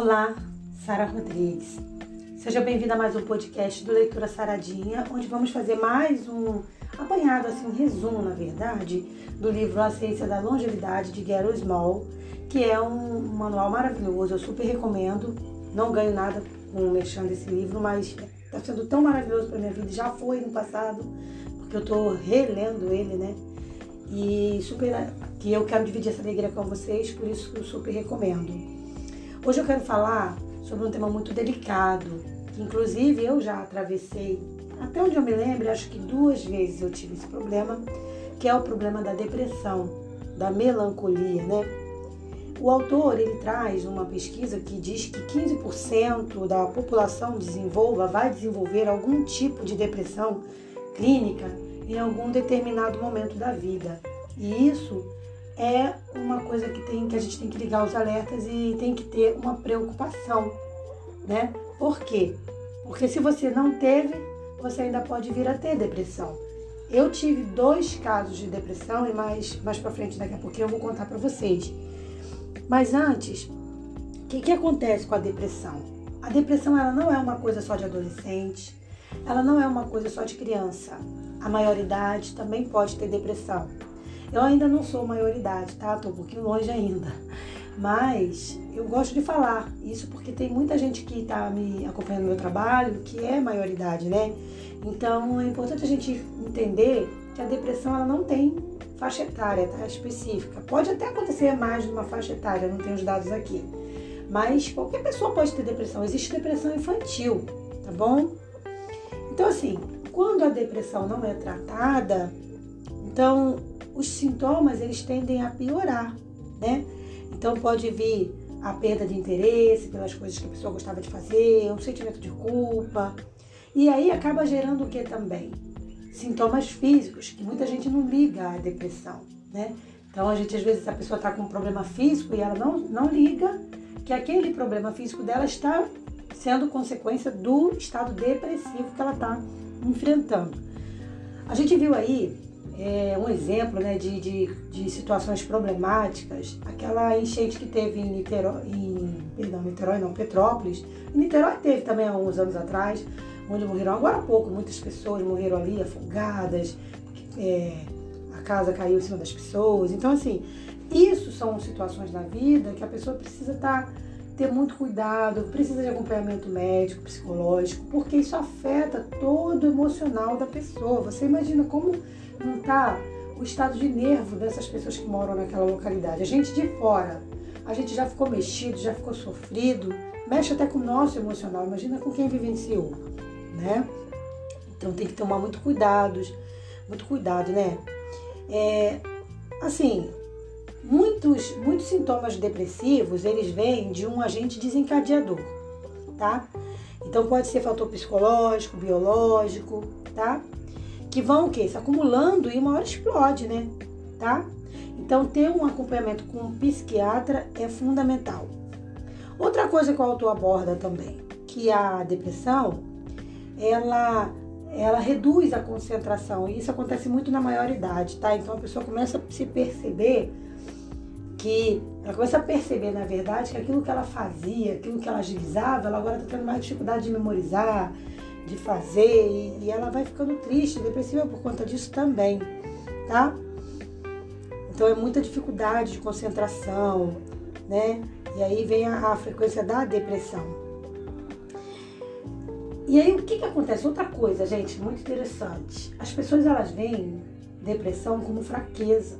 Olá, Sara Rodrigues. Seja bem-vinda a mais um podcast do Leitura Saradinha, onde vamos fazer mais um apanhado, assim, um resumo, na verdade, do livro A Ciência da Longevidade de Gary Small, que é um manual maravilhoso, eu super recomendo. Não ganho nada com mexendo esse livro, mas está sendo tão maravilhoso para minha vida, já foi no passado, porque eu estou relendo ele, né? E super que eu quero dividir essa alegria com vocês, por isso eu super recomendo. Hoje eu quero falar sobre um tema muito delicado, que inclusive eu já atravessei, até onde eu me lembro, acho que duas vezes eu tive esse problema, que é o problema da depressão, da melancolia, né? O autor ele traz uma pesquisa que diz que 15% da população desenvolva, vai desenvolver algum tipo de depressão clínica em algum determinado momento da vida. E isso é uma coisa que, tem, que a gente tem que ligar os alertas e tem que ter uma preocupação, né? Por quê? Porque se você não teve, você ainda pode vir a ter depressão. Eu tive dois casos de depressão e mais, mais para frente, daqui a pouquinho, eu vou contar para vocês. Mas antes, o que, que acontece com a depressão? A depressão ela não é uma coisa só de adolescente, ela não é uma coisa só de criança. A maioridade também pode ter depressão. Eu ainda não sou maioridade, tá? Tô um pouquinho longe ainda. Mas eu gosto de falar isso porque tem muita gente que está me acompanhando no meu trabalho que é maioridade, né? Então é importante a gente entender que a depressão ela não tem faixa etária, tá? Específica. Pode até acontecer mais de uma faixa etária, não tenho os dados aqui. Mas qualquer pessoa pode ter depressão. Existe depressão infantil, tá bom? Então, assim, quando a depressão não é tratada, então os sintomas eles tendem a piorar, né? Então pode vir a perda de interesse pelas coisas que a pessoa gostava de fazer, um sentimento de culpa. E aí acaba gerando o que também? Sintomas físicos, que muita gente não liga à depressão, né? Então a gente às vezes a pessoa está com um problema físico e ela não, não liga que aquele problema físico dela está sendo consequência do estado depressivo que ela está enfrentando. A gente viu aí é, um exemplo né, de, de, de, situações problemáticas, aquela enchente que teve em Niterói, em, perdão, Niterói não, Petrópolis. Em Niterói teve também há uns anos atrás, onde morreram agora há pouco, muitas pessoas morreram ali afogadas, é, a casa caiu em cima das pessoas. Então, assim, isso são situações da vida que a pessoa precisa estar. Tá, ter muito cuidado, precisa de acompanhamento médico, psicológico, porque isso afeta todo o emocional da pessoa. Você imagina como não está o estado de nervo dessas pessoas que moram naquela localidade. A gente de fora, a gente já ficou mexido, já ficou sofrido, mexe até com o nosso emocional. Imagina com quem vivenciou, né? Então tem que tomar muito cuidado, muito cuidado, né? É, assim, muitos, muitos sintomas depressivos, eles vêm de um agente desencadeador, tá? Então pode ser fator psicológico, biológico, tá? Que vão o quê? Se acumulando e uma hora explode, né? Tá? Então, ter um acompanhamento com um psiquiatra é fundamental. Outra coisa que o autor aborda também, que a depressão, ela, ela reduz a concentração, e isso acontece muito na maioridade, tá? Então, a pessoa começa a se perceber que ela começa a perceber, na verdade, que aquilo que ela fazia, aquilo que ela agilizava, ela agora está tendo mais dificuldade de memorizar, de fazer e, e ela vai ficando triste, depressiva por conta disso também, tá? Então é muita dificuldade de concentração, né? E aí vem a, a frequência da depressão. E aí o que, que acontece? Outra coisa, gente, muito interessante. As pessoas elas veem depressão como fraqueza.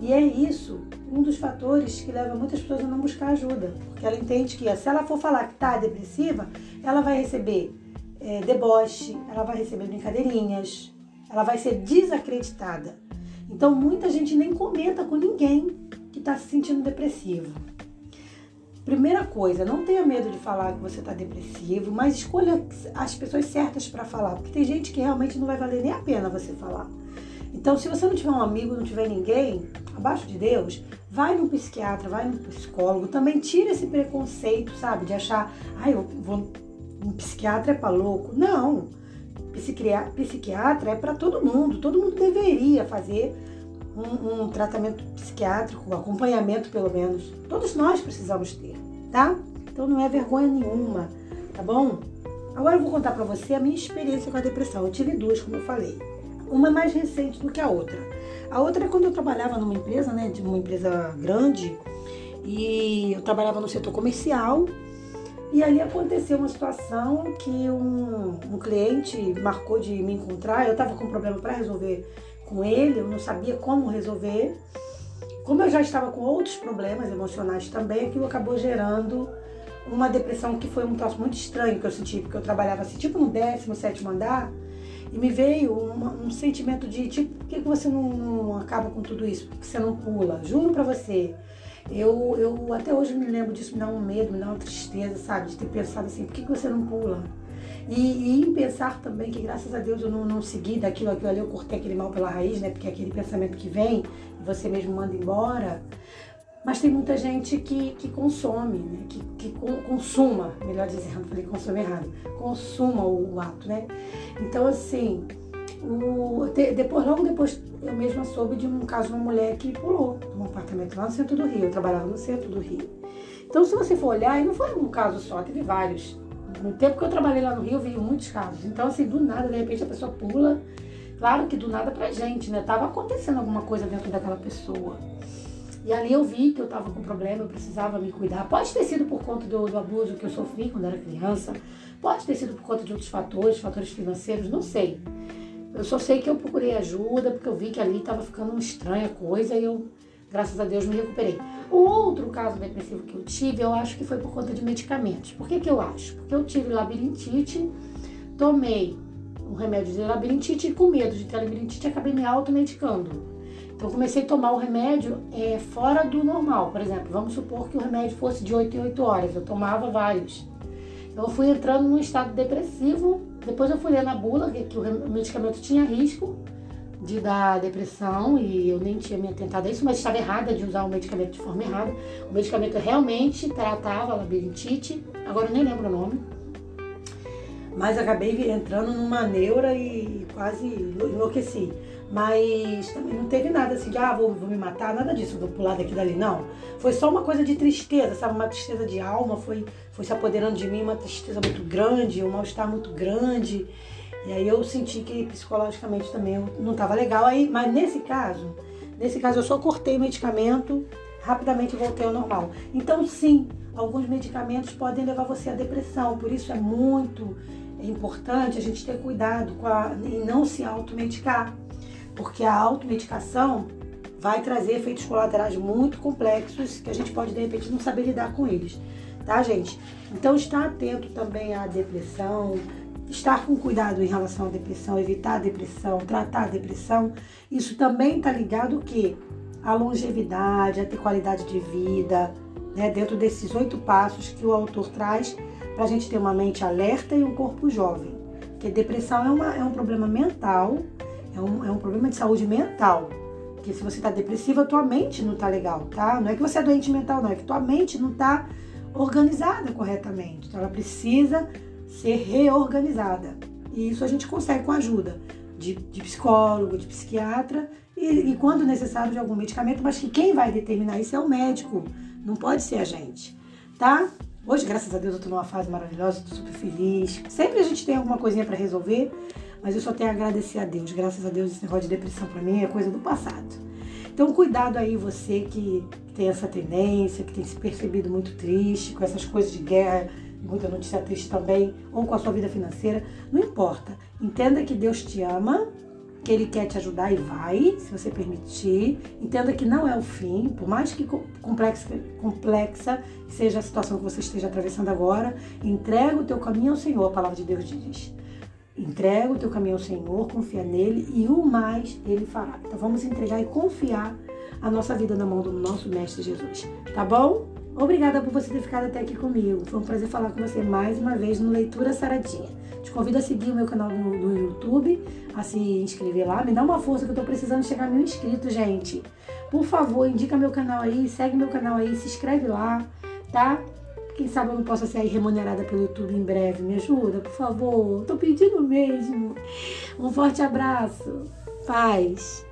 E é isso um dos fatores que leva muitas pessoas a não buscar ajuda. Porque ela entende que se ela for falar que está depressiva, ela vai receber é, deboche, ela vai receber brincadeirinhas, ela vai ser desacreditada. Então muita gente nem comenta com ninguém que está se sentindo depressivo. Primeira coisa, não tenha medo de falar que você está depressivo, mas escolha as pessoas certas para falar, porque tem gente que realmente não vai valer nem a pena você falar. Então, se você não tiver um amigo, não tiver ninguém, abaixo de Deus, vai num psiquiatra, vai num psicólogo, também tira esse preconceito, sabe, de achar, ai, ah, eu vou um psiquiatra é para louco. Não. Psiquiatra é para todo mundo. Todo mundo deveria fazer um, um tratamento psiquiátrico, um acompanhamento pelo menos. Todos nós precisamos ter, tá? Então não é vergonha nenhuma, tá bom? Agora eu vou contar para você a minha experiência com a depressão. Eu tive duas, como eu falei. Uma é mais recente do que a outra. A outra é quando eu trabalhava numa empresa, né, de uma empresa grande, e eu trabalhava no setor comercial. E ali aconteceu uma situação que um, um cliente marcou de me encontrar. Eu estava com um problema para resolver com ele, eu não sabia como resolver. Como eu já estava com outros problemas emocionais também, aquilo acabou gerando uma depressão que foi um troço muito estranho que eu senti, porque eu trabalhava assim, tipo no 17 andar, e me veio um sentimento de tipo, por que, que você não, não, acaba com tudo isso? Por que você não pula? Juro pra você. Eu, eu até hoje me lembro disso, me dá um medo, me dá uma tristeza, sabe? De ter pensado assim, por que, que você não pula? E, e em pensar também que graças a Deus eu não, não segui daquilo, aquilo ali, eu cortei aquele mal pela raiz, né? Porque é aquele pensamento que vem e você mesmo manda embora. Mas tem muita gente que, que consome, né? que, que consuma, melhor dizendo, falei consome errado, consuma o, o ato, né? Então, assim, o, depois, logo depois eu mesma soube de um caso de uma mulher que pulou um apartamento lá no centro do Rio. Eu trabalhava no centro do Rio. Então, se você for olhar, e não foi um caso só, teve vários. No tempo que eu trabalhei lá no Rio, eu vi muitos casos. Então, assim, do nada, de repente, a pessoa pula. Claro que do nada pra gente, né? Tava acontecendo alguma coisa dentro daquela pessoa. E ali eu vi que eu estava com problema, eu precisava me cuidar. Pode ter sido por conta do, do, abuso que eu sofri quando era criança, pode ter sido por conta de outros fatores, fatores financeiros, não sei. Eu só sei que eu procurei ajuda porque eu vi que ali estava ficando uma estranha coisa e eu, graças a Deus, me recuperei. O outro caso depressivo que eu tive, eu acho que foi por conta de medicamentos. Por que, que eu acho? Porque eu tive labirintite, tomei um remédio de labirintite e com medo de ter labirintite acabei me automedicando. Então, comecei a tomar o remédio é, fora do normal. Por exemplo, vamos supor que o remédio fosse de 8 em 8 horas. Eu tomava vários. Então, eu fui entrando num estado depressivo. Depois eu fui ler na bula que, que o medicamento tinha risco de dar depressão e eu nem tinha me atentado a isso, mas estava errada de usar o medicamento de forma errada. O medicamento realmente tratava a labirintite, agora eu nem lembro o nome. Mas acabei entrando numa neura e quase enlouqueci. Mas também não teve nada assim de, ah, vou, vou me matar, nada disso, vou pular daqui dali, não. Foi só uma coisa de tristeza, sabe? Uma tristeza de alma, foi, foi se apoderando de mim, uma tristeza muito grande, um mal-estar muito grande. E aí eu senti que psicologicamente também eu não estava legal. Aí, mas nesse caso, nesse caso eu só cortei o medicamento, rapidamente voltei ao normal. Então sim, alguns medicamentos podem levar você à depressão, por isso é muito importante a gente ter cuidado com a, e não se automedicar porque a automedicação vai trazer efeitos colaterais muito complexos que a gente pode de repente não saber lidar com eles, tá, gente? Então, estar atento também à depressão, estar com cuidado em relação à depressão, evitar a depressão, tratar a depressão, isso também está ligado que a longevidade, a ter qualidade de vida, né, dentro desses oito passos que o autor traz para a gente ter uma mente alerta e um corpo jovem. Porque depressão é, uma, é um problema mental é um, é um problema de saúde mental. Porque se você está depressiva, tua mente não está legal, tá? Não é que você é doente mental, não, é que tua mente não está organizada corretamente. Então ela precisa ser reorganizada. E isso a gente consegue com a ajuda de, de psicólogo, de psiquiatra e, e, quando necessário, de algum medicamento, mas que quem vai determinar isso é o médico, não pode ser a gente, tá? Hoje, graças a Deus, eu tô numa fase maravilhosa, tô super feliz. Sempre a gente tem alguma coisinha para resolver, mas eu só tenho a agradecer a Deus. Graças a Deus, esse negócio de depressão para mim é coisa do passado. Então, cuidado aí, você que tem essa tendência, que tem se percebido muito triste com essas coisas de guerra, muita notícia triste também, ou com a sua vida financeira. Não importa. Entenda que Deus te ama, que Ele quer te ajudar e vai, se você permitir. Entenda que não é o fim, por mais que complexa, complexa seja a situação que você esteja atravessando agora, entrega o teu caminho ao Senhor, a palavra de Deus diz. Entrega o teu caminho ao Senhor, confia nele e o mais ele fará. Então vamos entregar e confiar a nossa vida na mão do nosso Mestre Jesus. Tá bom? Obrigada por você ter ficado até aqui comigo. Foi um prazer falar com você mais uma vez no Leitura Saradinha. Te convido a seguir o meu canal no, no YouTube, a se inscrever lá. Me dá uma força que eu tô precisando chegar a mil inscritos, gente. Por favor, indica meu canal aí, segue meu canal aí, se inscreve lá, tá? Quem sabe eu não possa ser remunerada pelo YouTube em breve. Me ajuda, por favor. Tô pedindo mesmo. Um forte abraço. Paz.